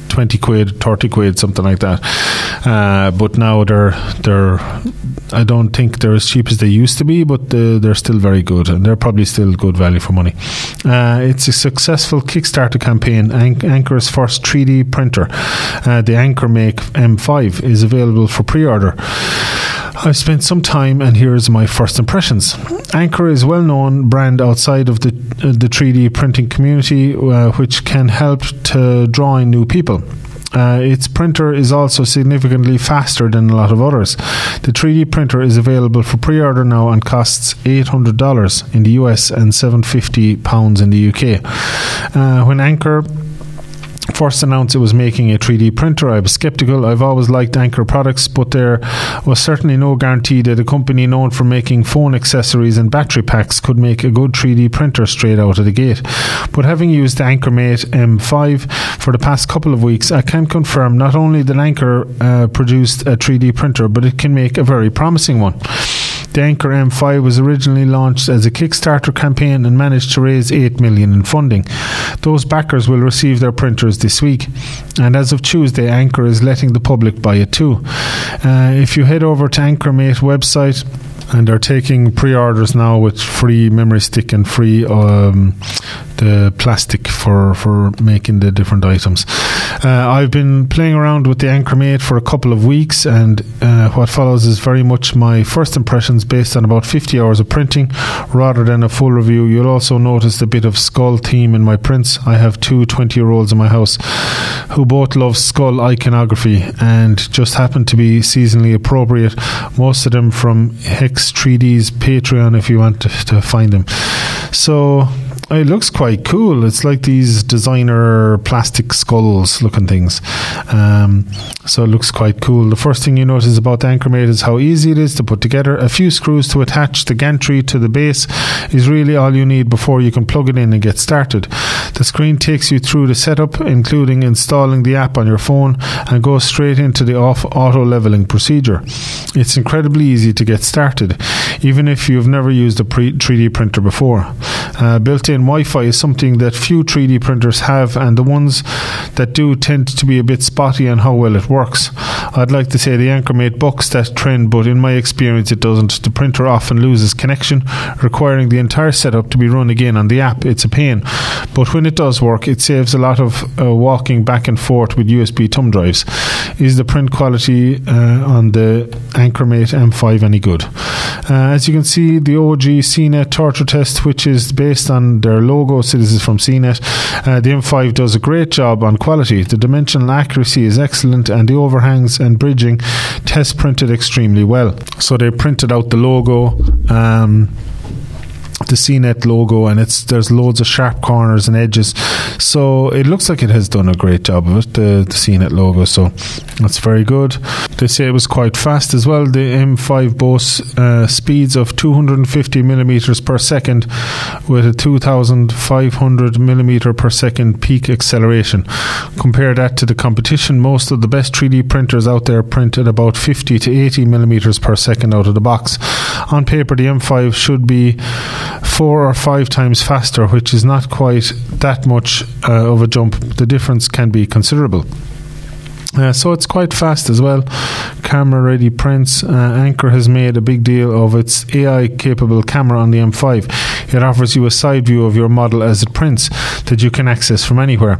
20 quid, 30 quid, something like that. Uh, but now they're, they're, I don't think they're as cheap as they used to be, but they're, they're still very good and they're probably still good value for money. Uh, it's a successful Kickstarter campaign. An- Anker's first 3D printer, uh, the AnkerMake M5, is available for pre order. I've spent some time, and here's my first impressions. Anker is a well-known brand outside of the uh, the 3D printing community, uh, which can help to draw in new people. Uh, its printer is also significantly faster than a lot of others. The 3D printer is available for pre-order now and costs $800 in the US and £750 in the UK. Uh, when Anker first announced it was making a 3D printer, I was skeptical. I've always liked Anker products, but there was certainly no guarantee that a company known for making phone accessories and battery packs could make a good 3D printer straight out of the gate. But having used the AnkerMake M5 for the past couple of weeks, I can confirm not only that Anker uh, produced a 3D printer, but it can make a very promising one. The Anker M5 was originally launched as a Kickstarter campaign and managed to raise 8 million in funding. Those backers will receive their printers this week, and as of Tuesday, Anker is letting the public buy it too. Uh, if you head over to AnkerMake website, and they're taking pre-orders now with free memory stick and free um, the plastic for for making the different items. Uh, I've been playing around with the AnkerMake for a couple of weeks, and uh, what follows is very much my first impressions based on about 50 hours of printing rather than a full review. You'll also notice a bit of skull theme in my prints. I have two 20 year olds in my house who both love skull iconography and just happen to be seasonally appropriate. Most of them from Hex 3D's Patreon if you want to, to find them. So it looks quite cool. It's like these designer plastic skulls looking things. Um, so it looks quite cool. The first thing you notice about the AnkerMake is how easy it is to put together. A few screws to attach the gantry to the base is really all you need before you can plug it in and get started. The screen takes you through the setup, including installing the app on your phone, and goes straight into the off auto leveling procedure. It's incredibly easy to get started, even if you've never used a pre- 3D printer before. Uh, built in Wi Fi is something that few 3D printers have, and the ones that do tend to be a bit spotty on how well it works. I'd like to say the AnkerMake bucks that trend, but in my experience, it doesn't. The printer often loses connection, requiring the entire setup to be run again on the app. It's a pain, but when it does work, it saves a lot of uh, walking back and forth with USB thumb drives. Is the print quality uh, on the AnkerMake M5 any good? Uh, as you can see, the OG CNET torture test, which is based on their logo, is from CNET. Uh, the M5 does a great job on quality. The dimensional accuracy is excellent, and the overhangs and bridging test printed extremely well. So they printed out the logo. Um, the CNET logo, and it's there's loads of sharp corners and edges. So it looks like it has done a great job of it, the, the CNET logo. So that's very good. They say it was quite fast as well. The M5 boasts uh, speeds of 250 millimeters per second with a 2,500 millimeter per second peak acceleration. Compare that to the competition. Most of the best 3D printers out there print at about 50 to 80 millimeters per second out of the box. On paper, the M5 should be four or five times faster, which is not quite that much uh, of a jump. The difference can be considerable. Uh, so it's quite fast as well. Camera ready prints. Uh, Anker has made a big deal of its AI capable camera on the M5. It offers you a side view of your model as it prints that you can access from anywhere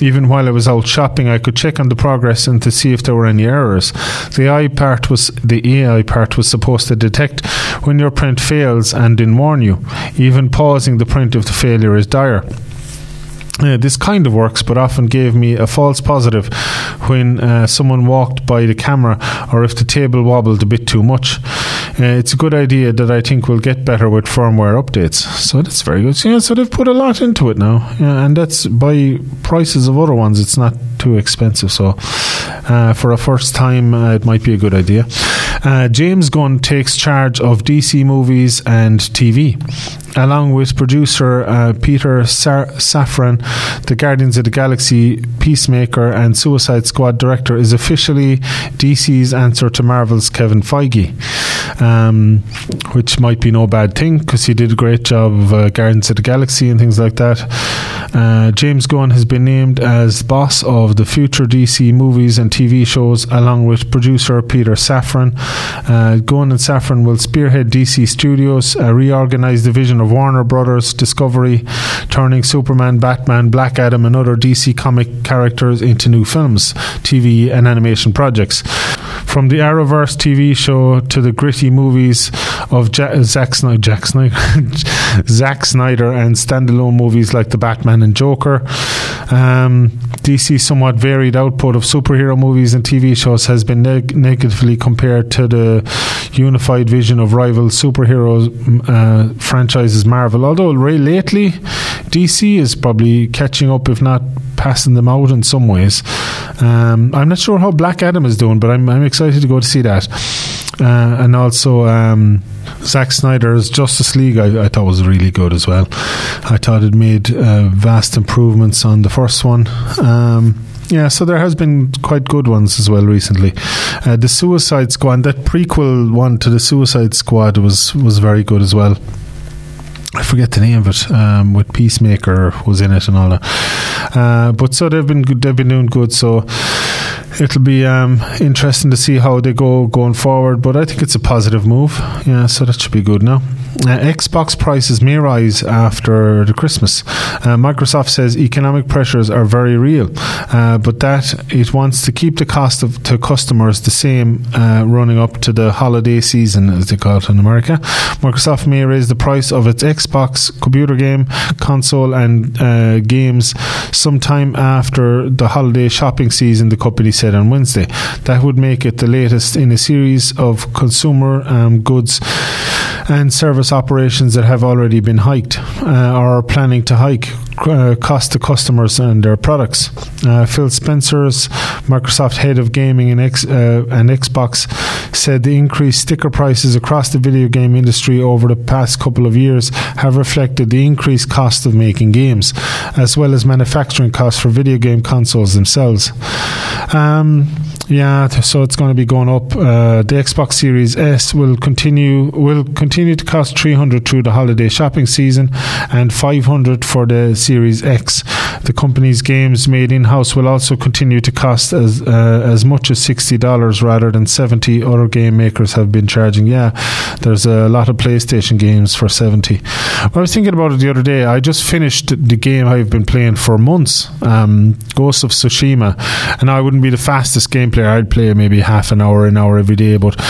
even while I was out shopping, I could check on the progress and to see if there were any errors. The AI part was the AI part was supposed to detect when your print fails and then warn you, even pausing the print if the failure is dire. Uh, this kind of works, but often gave me a false positive when uh, someone walked by the camera or if the table wobbled a bit too much. Uh, it's a good idea that I think will get better with firmware updates. So that's very good. Yeah, so they've put a lot into it now, yeah, and that's by prices of other ones. It's not too expensive. So uh, for a first time, uh, it might be a good idea. Uh, James Gunn takes charge of DC movies and TV along with producer uh, Peter Sar- Safran, the Guardians of the Galaxy, Peacemaker, and Suicide Squad director, is officially DC's answer to Marvel's Kevin Feige, um, which might be no bad thing because he did a great job of uh, Guardians of the Galaxy and things like that. Uh, James Gunn has been named as boss of the future DC movies and TV shows, along with producer Peter Safran. Uh, Gunn and Safran will spearhead DC Studios, uh, reorganize the vision of Warner Brothers Discovery, turning Superman, Batman, Black Adam, and other DC comic characters into new films, TV, and animation projects. From the Arrowverse TV show to the gritty movies of ja- Zack Snyder, Jack Snyder, (laughs) Zack Snyder, and standalone movies like The Batman and Joker. Um, DC's somewhat varied output of superhero movies and TV shows has been neg- negatively compared to the unified vision of rival superhero uh, franchises Marvel. Although lately, DC is probably catching up, if not passing them out in some ways. Um, I'm not sure how Black Adam is doing, but I'm, I'm excited to go to see that. Uh, and also, um, Zack Snyder's Justice League, I, I, thought was really good as well. I thought it made uh, vast improvements on the first one. Um, yeah, so there has been quite good ones as well recently. Uh, the Suicide Squad, that prequel one to the Suicide Squad was was very good as well. I forget the name of it. Um, with Peacemaker was in it and all that. Uh, but so they've been they've been doing good. So it'll be um, interesting to see how they go going forward. But I think it's a positive move. Yeah, so that should be good now. Uh, Xbox prices may rise after the Christmas. Uh, Microsoft says economic pressures are very real, uh, but that it wants to keep the cost of to customers the same uh, running up to the holiday season, as they call it in America. Microsoft may raise the price of its Xbox computer game, console, and uh, games sometime after the holiday shopping season. The company said on Wednesday that would make it the latest in a series of consumer um, goods and service operations that have already been hiked uh, or are planning to hike uh, cost to customers and their products. Uh, Phil Spencer's Microsoft head of gaming and, X, uh, and Xbox said the increased sticker prices across the video game industry over the past couple of years have reflected the increased cost of making games, as well as manufacturing costs for video game consoles themselves. Um, yeah, so it's going to be going up. Uh, the Xbox Series S will continue will continue to cost 300 through the holiday shopping season and 500 for the Series X. The company's games made in house will also continue to cost as uh, as much as sixty dollars rather than seventy. Other game makers have been charging. Yeah, there's a lot of PlayStation games for seventy. I was thinking about it the other day. I just finished the game I've been playing for months, um, Ghost of Tsushima, and I wouldn't be the fastest game player. I'd play maybe half an hour, an hour every day. But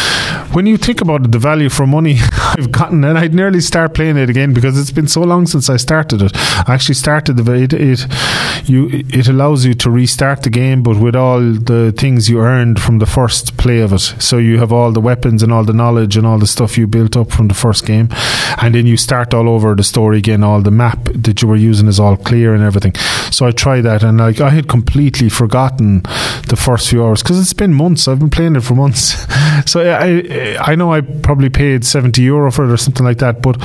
when you think about it, the value for money (laughs) I've gotten, and I'd nearly start playing it again because it's been so long since I started it. I actually started the it, it you it allows you to restart the game, but with all the things you earned from the first play of it. So you have all the weapons and all the knowledge and all the stuff you built up from the first game, and then you start all over the story again. All the map that you were using is all clear and everything. So I tried that, and like I had completely forgotten the first few hours because it's been months. I've been playing it for months. (laughs) so I I know I probably paid seventy euro for it or something like that, but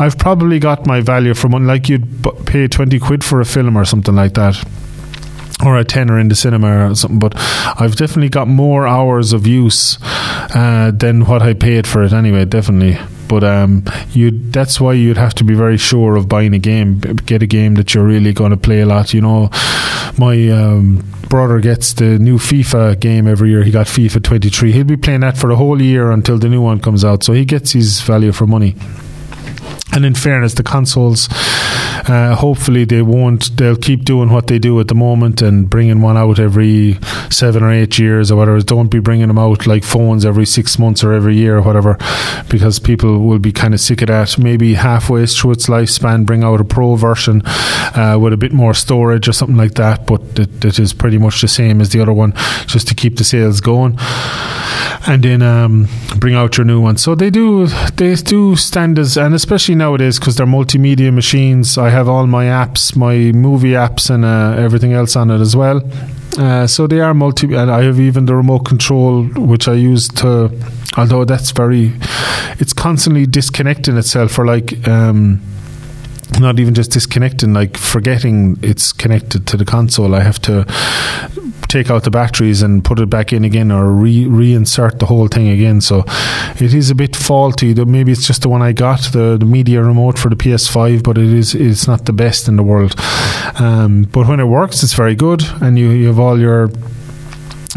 I've probably got my value from money. Like you'd pay twenty quid for a film or something like that or a tenner in the cinema or something. But I've definitely got more hours of use uh, than what I paid for it anyway. Definitely. But um, you that's why you'd have to be very sure of buying a game. Get a game that you're really going to play a lot. You know, my um, brother gets the new FIFA game every year. He got FIFA 23. He'll be playing that for the whole year until the new one comes out. So he gets his value for money. And in fairness, the consoles, uh, hopefully they won't. They'll keep doing what they do at the moment and bringing one out every seven or eight years or whatever. Don't be bringing them out like phones every six months or every year or whatever, because people will be kind of sick of that. Maybe halfway through its lifespan, bring out a pro version uh, with a bit more storage or something like that. But it, it is pretty much the same as the other one, just to keep the sales going and then um, bring out your new one. So they do they do stand as and especially nowadays because they're multimedia machines. I have all my apps, my movie apps, and uh, everything else on it as well. Uh, so they are multi, and I have even the remote control which I use to. Although that's very, it's constantly disconnecting itself for like. Um, not even just disconnecting, like forgetting it's connected to the console. I have to take out the batteries and put it back in again or re- reinsert the whole thing again. So it is a bit faulty. Maybe it's just the one I got, the, the media remote for the PS5, but it is it's not the best in the world. Um, but when it works, it's very good, and you, you have all your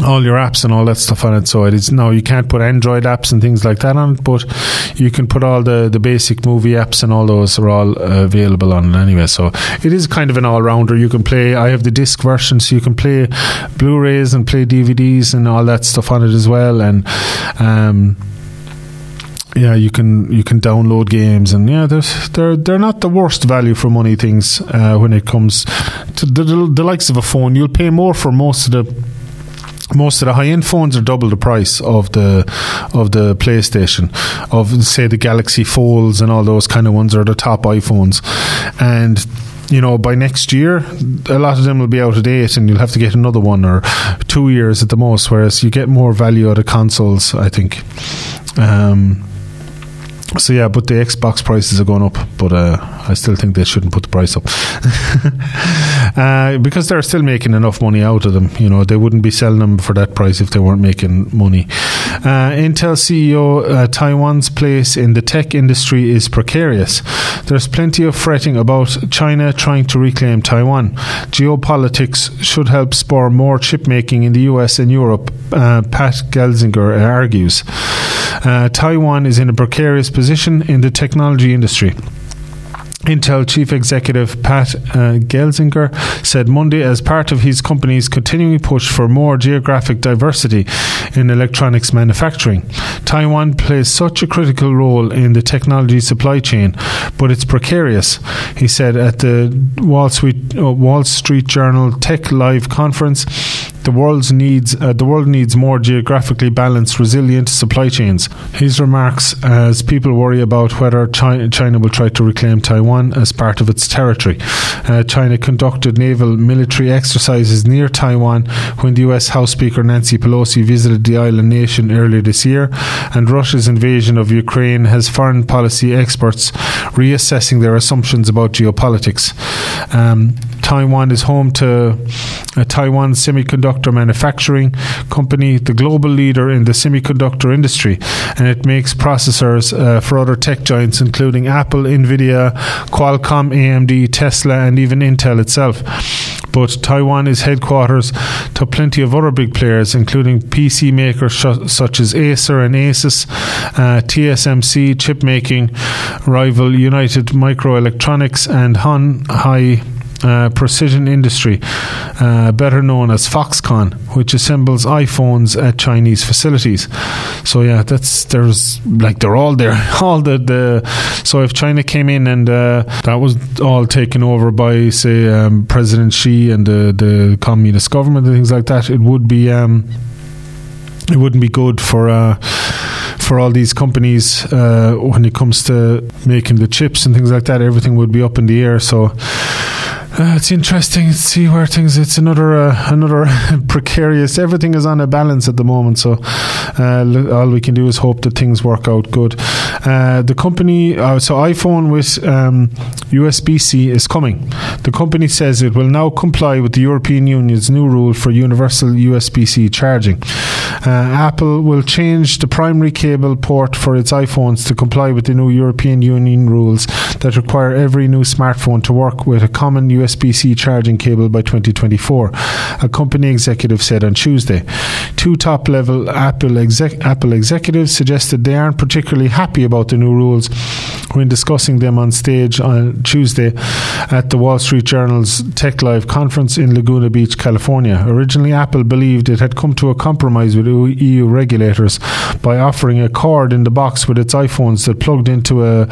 all your apps and all that stuff on it. So it is now you can't put Android apps and things like that on it, but you can put all the, the basic movie apps and all those are all uh, available on it anyway. So it is kind of an all rounder. You can play. I have the disc version, so you can play Blu-rays and play DVDs and all that stuff on it as well. And um, yeah, you can you can download games and yeah, they're they're they're not the worst value for money things uh, when it comes to the, the, the likes of a phone. You'll pay more for most of the most of the high end phones are double the price of the of the PlayStation of say the Galaxy Folds and all those kind of ones are the top iPhones and you know, by next year, a lot of them will be out of date, and you'll have to get another one or two years at the most. Whereas you get more value out of consoles, I think. Um, so yeah, but the Xbox prices are going up, but uh, I still think they shouldn't put the price up (laughs) uh, because they're still making enough money out of them. You know, they wouldn't be selling them for that price if they weren't making money. Uh, Intel CEO uh, Taiwan's place in the tech industry is precarious. There's plenty of fretting about China trying to reclaim Taiwan. Geopolitics should help spur more chip making in the US and Europe. Uh, Pat Gelsinger argues. Uh, Taiwan is in a precarious position in the technology industry. Intel chief executive Pat uh, Gelsinger said Monday, as part of his company's continuing push for more geographic diversity in electronics manufacturing. Taiwan plays such a critical role in the technology supply chain, but it's precarious, he said at the Wall Street, uh, Wall Street Journal Tech Live conference. The world's needs uh, the world needs more geographically balanced, resilient supply chains. His remarks as people worry about whether China, China will try to reclaim Taiwan as part of its territory. Uh, China conducted naval military exercises near Taiwan when the U.S. House Speaker Nancy Pelosi visited the island nation earlier this year, and Russia's invasion of Ukraine has foreign policy experts reassessing their assumptions about geopolitics. Um, Taiwan is home to a Taiwan semiconductor manufacturing company, the global leader in the semiconductor industry, and it makes processors uh, for other tech giants, including Apple, Nvidia, Qualcomm, AMD, Tesla, and even Intel itself. But Taiwan is headquarters to plenty of other big players, including PC makers sh- such as Acer and Asus, uh, TSMC, chip making rival United Microelectronics, and Hon Hai uh, Precision Industry, uh, better known as Foxconn, which assembles iPhones at Chinese facilities. So yeah, that's there's like they're all there, (laughs) all the the. So if China came in and uh, that was all taken over by say um, President Xi and the the communist government and things like that, it would be. Um, it wouldn't be good for uh, for all these companies uh, when it comes to making the chips and things like that. Everything would be up in the air. So uh, it's interesting to see where things. It's another uh, another (laughs) precarious. Everything is on a balance at the moment. So uh, all we can do is hope that things work out good. Uh, the company, uh, so iPhone with um, USB C is coming. The company says it will now comply with the European Union's new rule for universal USB C charging. Uh, Apple will change the primary cable port for its iPhones to comply with the new European Union rules that require every new smartphone to work with a common USB C charging cable by 2024, a company executive said on Tuesday. Two top level Apple, exec- Apple executives suggested they aren't particularly happy about the new rules when discussing them on stage on Tuesday at the Wall Street Journal's Tech Live conference in Laguna Beach, California. Originally, Apple believed it had come to a compromise with EU regulators by offering a cord in the box with its iPhones that plugged into a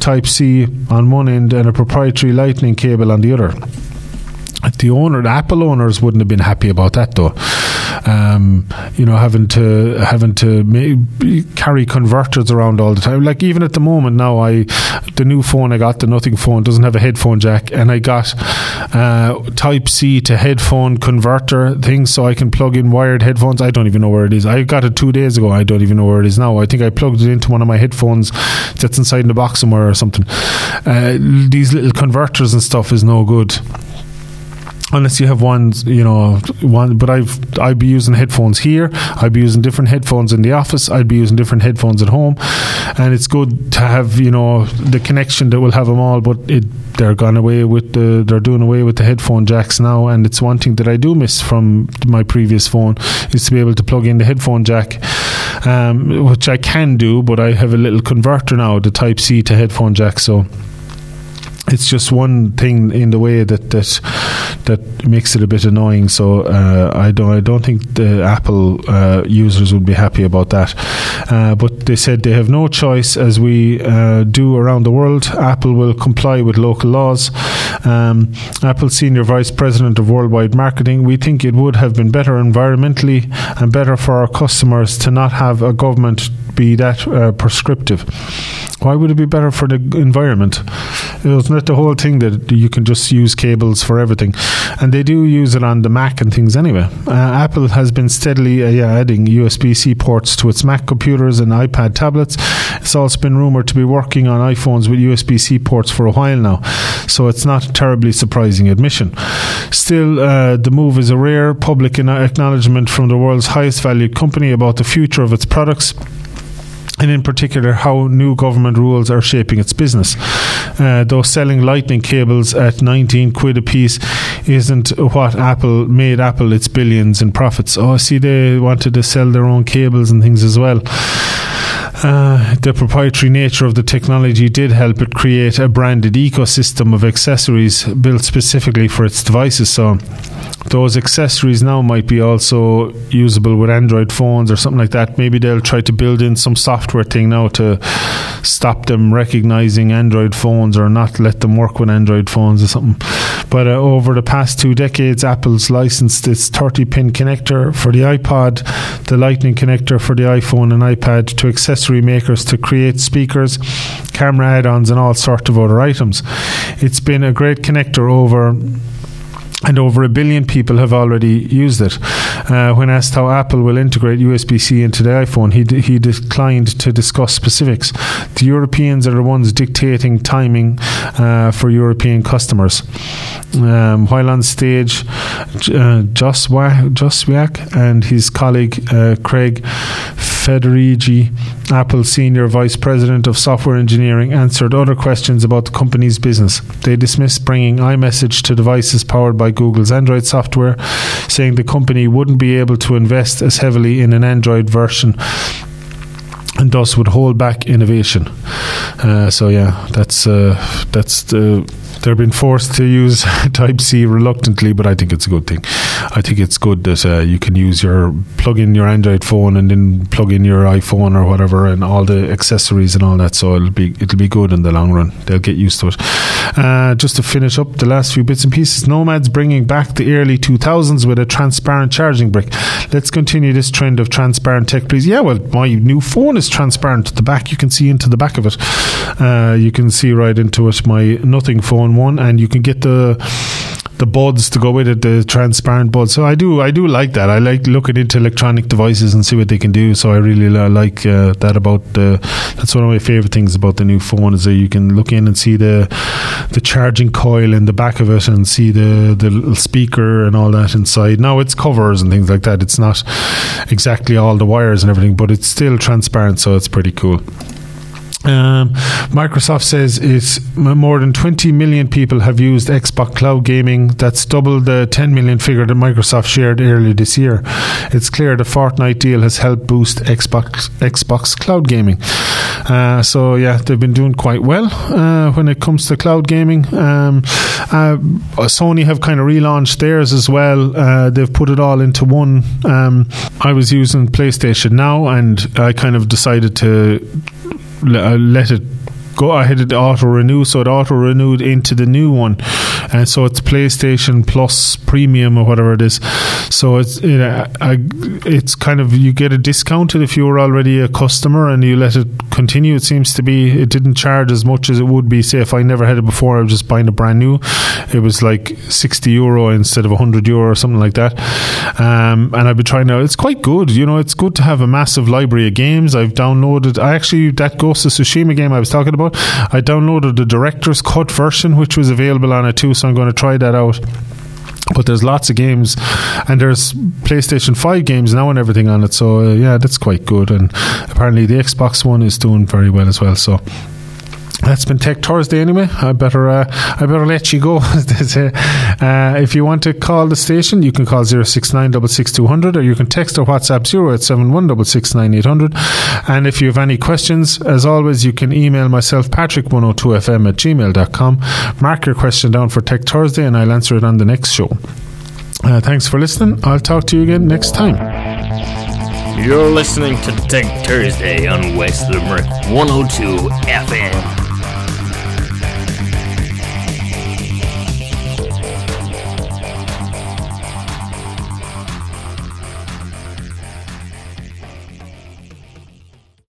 Type C on one end and a proprietary Lightning cable on the other the owner, the Apple owners, wouldn't have been happy about that, though. Um, you know, having to having to carry converters around all the time. Like even at the moment now, I the new phone I got, the Nothing phone, doesn't have a headphone jack, and I got uh, Type C to headphone converter thing, so I can plug in wired headphones. I don't even know where it is. I got it two days ago. I don't even know where it is now. I think I plugged it into one of my headphones that's inside in the box somewhere or something. Uh, these little converters and stuff is no good unless you have one, you know, one. But I've I'd be using headphones here. I'd be using different headphones in the office. I'd be using different headphones at home, and it's good to have you know the connection that will have them all. But it they're gone away with the they're doing away with the headphone jacks now, and it's one thing that I do miss from my previous phone is to be able to plug in the headphone jack. Um, which I can do, but I have a little converter now, the Type C to headphone jack. So it's just one thing in the way that that that makes it a bit annoying. So uh, I don't I don't think the Apple uh, users would be happy about that. Uh, but they said they have no choice, as we uh, do around the world. Apple will comply with local laws. Um, Apple senior vice president of worldwide marketing. We think it would have been better environmentally and better for our customers to not have a government be that uh, prescriptive. Why would it be better for the environment? Isn't it the whole thing that you can just use cables for everything? And they do use it on the Mac and things anyway. Uh, Apple has been steadily uh, adding USB C ports to its Mac computers and iPad tablets. It's also been rumored to be working on iPhones with USB C ports for a while now, so it's not a terribly surprising admission. Still, uh, the move is a rare public acknowledgement from the world's highest valued company about the future of its products and in particular how new government rules are shaping its business. Uh, though selling lightning cables at 19 quid a piece isn't what Apple made Apple its billions in profits. Oh, see, they wanted to sell their own cables and things as well. Uh, the proprietary nature of the technology did help it create a branded ecosystem of accessories built specifically for its devices. So, those accessories now might be also usable with Android phones or something like that. Maybe they'll try to build in some software thing now to stop them recognizing Android phones or not let them work with Android phones or something. But uh, over the past two decades, Apple's licensed its 30 pin connector for the iPod, the Lightning connector for the iPhone and iPad to accessory makers to create speakers, camera add ons, and all sorts of other items. It's been a great connector over and over a billion people have already used it. Uh, when asked how Apple will integrate USB C into the iPhone, he, d- he declined to discuss specifics. The Europeans are the ones dictating timing uh, for European customers. Um, while on stage, uh, Joswiak and his colleague uh, Craig Federighi, Apple Senior Vice President of Software Engineering, answered other questions about the company's business. They dismissed bringing iMessage to devices powered by Google's Android software, saying the company wouldn't be able to invest as heavily in an Android version and thus would hold back innovation. Uh, so yeah, that's uh, that's the they're being forced to use (laughs) Type C reluctantly, but I think it's a good thing. I think it's good that uh, you can use your plug in your Android phone and then plug in your iPhone or whatever, and all the accessories and all that. So it'll be it'll be good in the long run. They'll get used to it. Uh, just to finish up the last few bits and pieces, Nomad's bringing back the early 2000s with a transparent charging brick. Let's continue this trend of transparent tech, please. Yeah, well, my new phone is transparent. At the back, you can see into the back of it. Uh, you can see right into it. My Nothing phone one, and you can get the the buds to go with it, the transparent buds. So I do, I do like that. I like looking into electronic devices and see what they can do. So I really like uh, that about the. That's one of my favorite things about the new phone is that you can look in and see the the charging coil in the back of it and see the the little speaker and all that inside. Now it's covers and things like that. It's not exactly all the wires and everything, but it's still transparent, so it's pretty cool. Um, Microsoft says it's more than 20 million people have used Xbox Cloud Gaming. That's double the 10 million figure that Microsoft shared earlier this year. It's clear the Fortnite deal has helped boost Xbox Xbox Cloud Gaming. Uh, so yeah, they've been doing quite well uh, when it comes to cloud gaming. Um, uh, Sony have kind of relaunched theirs as well. Uh, they've put it all into one. Um, I was using PlayStation Now, and I kind of decided to Uh, let it go ahead it auto renew, so it auto renewed into the new one, and so it's PlayStation Plus Premium or whatever it is. So it's it, uh, it's kind of you get a discounted if you were already a customer and you let it continue. It seems to be it didn't charge as much as it would be. Say if I never had it before, I was just buying a brand new. It was like sixty euro instead of hundred euro or something like that. Um, and I've been trying to. It's quite good. You know, it's good to have a massive library of games. I've downloaded. I actually that Ghost of Tsushima game I was talking about. I downloaded the director's cut version, which was available on it too. So I'm going to try that out. But there's lots of games and there's PlayStation 5 games now and everything on it so uh, yeah that's quite good and apparently the Xbox one is doing very well as well so that's been Tech Thursday anyway. I better uh, I better let you go. (laughs) uh, if you want to call the station, you can call 069 or you can text or WhatsApp 0871 And if you have any questions, as always, you can email myself, patrick102fm at gmail.com. Mark your question down for Tech Thursday and I'll answer it on the next show. Uh, thanks for listening. I'll talk to you again next time. You're listening to Tech Thursday on West Limerick 102 FM.